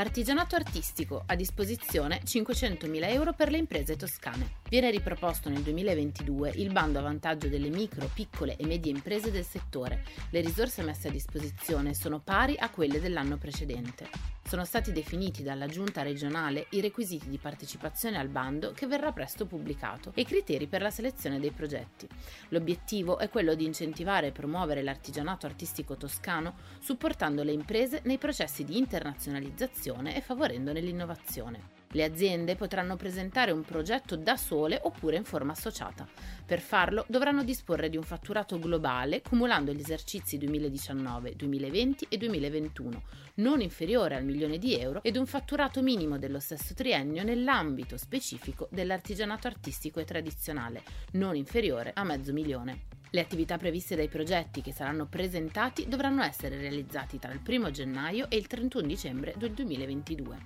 Artigianato artistico, a disposizione 500.000 euro per le imprese toscane. Viene riproposto nel 2022 il bando a vantaggio delle micro, piccole e medie imprese del settore. Le risorse messe a disposizione sono pari a quelle dell'anno precedente. Sono stati definiti dalla giunta regionale i requisiti di partecipazione al bando che verrà presto pubblicato e i criteri per la selezione dei progetti. L'obiettivo è quello di incentivare e promuovere l'artigianato artistico toscano supportando le imprese nei processi di internazionalizzazione e favorendone l'innovazione. Le aziende potranno presentare un progetto da sole oppure in forma associata. Per farlo dovranno disporre di un fatturato globale cumulando gli esercizi 2019, 2020 e 2021, non inferiore al milione di euro ed un fatturato minimo dello stesso triennio nell'ambito specifico dell'artigianato artistico e tradizionale, non inferiore a mezzo milione. Le attività previste dai progetti che saranno presentati dovranno essere realizzati tra il 1 gennaio e il 31 dicembre del 2022.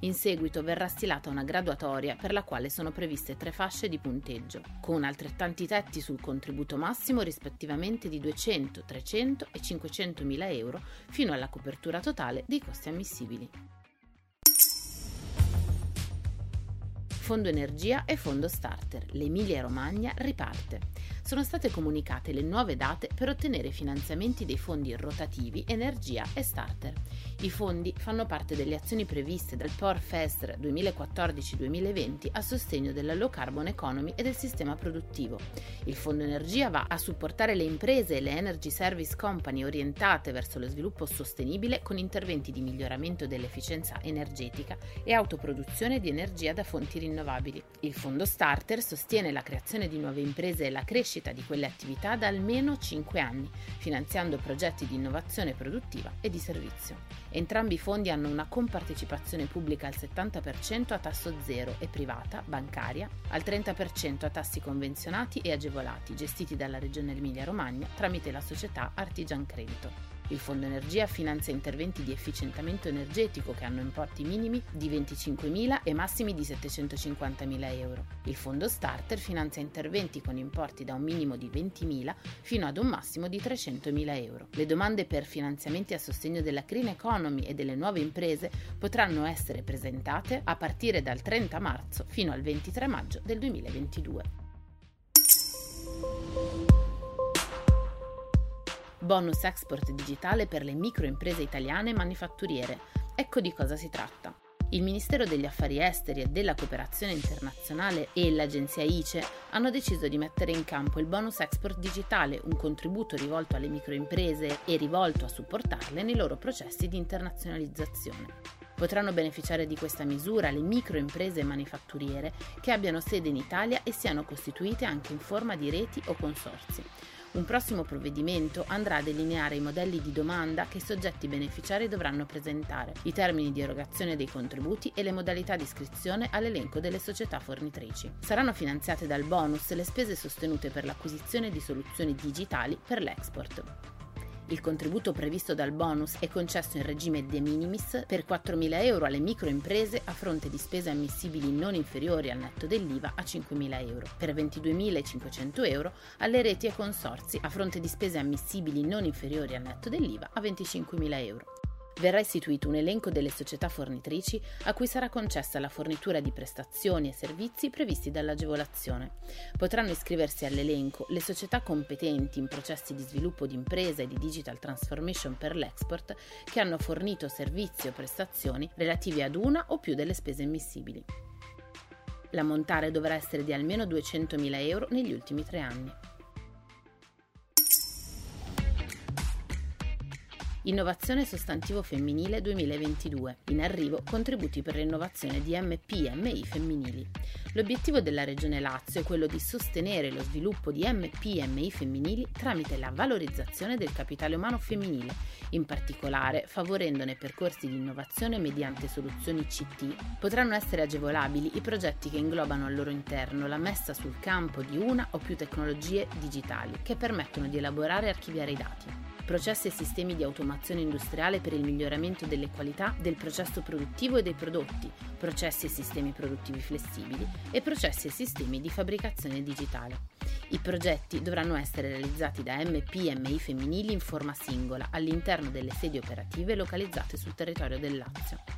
In seguito verrà stilata una graduatoria per la quale sono previste tre fasce di punteggio, con altrettanti tetti sul contributo massimo rispettivamente di 200, 300 e 500 mila euro fino alla copertura totale dei costi ammissibili. Fondo Energia e Fondo Starter. L'Emilia Romagna riparte sono state comunicate le nuove date per ottenere finanziamenti dei fondi rotativi Energia e Starter. I fondi fanno parte delle azioni previste dal POR FESR 2014-2020 a sostegno della low carbon economy e del sistema produttivo. Il Fondo Energia va a supportare le imprese e le energy service company orientate verso lo sviluppo sostenibile con interventi di miglioramento dell'efficienza energetica e autoproduzione di energia da fonti rinnovabili. Il Fondo Starter sostiene la creazione di nuove imprese e la crescita crescita di quelle attività da almeno 5 anni, finanziando progetti di innovazione produttiva e di servizio. Entrambi i fondi hanno una compartecipazione pubblica al 70% a tasso zero e privata, bancaria, al 30% a tassi convenzionati e agevolati, gestiti dalla Regione Emilia-Romagna tramite la società Artigian Credito. Il Fondo Energia finanzia interventi di efficientamento energetico che hanno importi minimi di 25.000 e massimi di 750.000 euro. Il Fondo Starter finanzia interventi con importi da un minimo di 20.000 fino ad un massimo di 300.000 euro. Le domande per finanziamenti a sostegno della green economy e delle nuove imprese potranno essere presentate a partire dal 30 marzo fino al 23 maggio del 2022. Bonus export digitale per le microimprese italiane manifatturiere. Ecco di cosa si tratta. Il Ministero degli Affari Esteri e della Cooperazione Internazionale e l'agenzia ICE hanno deciso di mettere in campo il bonus export digitale, un contributo rivolto alle microimprese e rivolto a supportarle nei loro processi di internazionalizzazione. Potranno beneficiare di questa misura le microimprese manifatturiere che abbiano sede in Italia e siano costituite anche in forma di reti o consorzi. Un prossimo provvedimento andrà a delineare i modelli di domanda che i soggetti beneficiari dovranno presentare, i termini di erogazione dei contributi e le modalità di iscrizione all'elenco delle società fornitrici. Saranno finanziate dal bonus le spese sostenute per l'acquisizione di soluzioni digitali per l'export. Il contributo previsto dal bonus è concesso in regime de minimis per 4.000 euro alle microimprese a fronte di spese ammissibili non inferiori al netto dell'IVA a 5.000 euro, per 22.500 euro alle reti e consorzi a fronte di spese ammissibili non inferiori al netto dell'IVA a 25.000 euro verrà istituito un elenco delle società fornitrici a cui sarà concessa la fornitura di prestazioni e servizi previsti dall'agevolazione. Potranno iscriversi all'elenco le società competenti in processi di sviluppo di impresa e di digital transformation per l'export che hanno fornito servizi o prestazioni relativi ad una o più delle spese ammissibili. La montare dovrà essere di almeno 200.000 euro negli ultimi tre anni. Innovazione sostantivo femminile 2022. In arrivo contributi per l'innovazione di MPMI femminili. L'obiettivo della Regione Lazio è quello di sostenere lo sviluppo di MPMI femminili tramite la valorizzazione del capitale umano femminile, in particolare favorendone percorsi di innovazione mediante soluzioni CT. Potranno essere agevolabili i progetti che inglobano al loro interno la messa sul campo di una o più tecnologie digitali che permettono di elaborare e archiviare i dati processi e sistemi di automazione industriale per il miglioramento delle qualità del processo produttivo e dei prodotti, processi e sistemi produttivi flessibili e processi e sistemi di fabbricazione digitale. I progetti dovranno essere realizzati da MPMI femminili in forma singola all'interno delle sedi operative localizzate sul territorio del Lazio.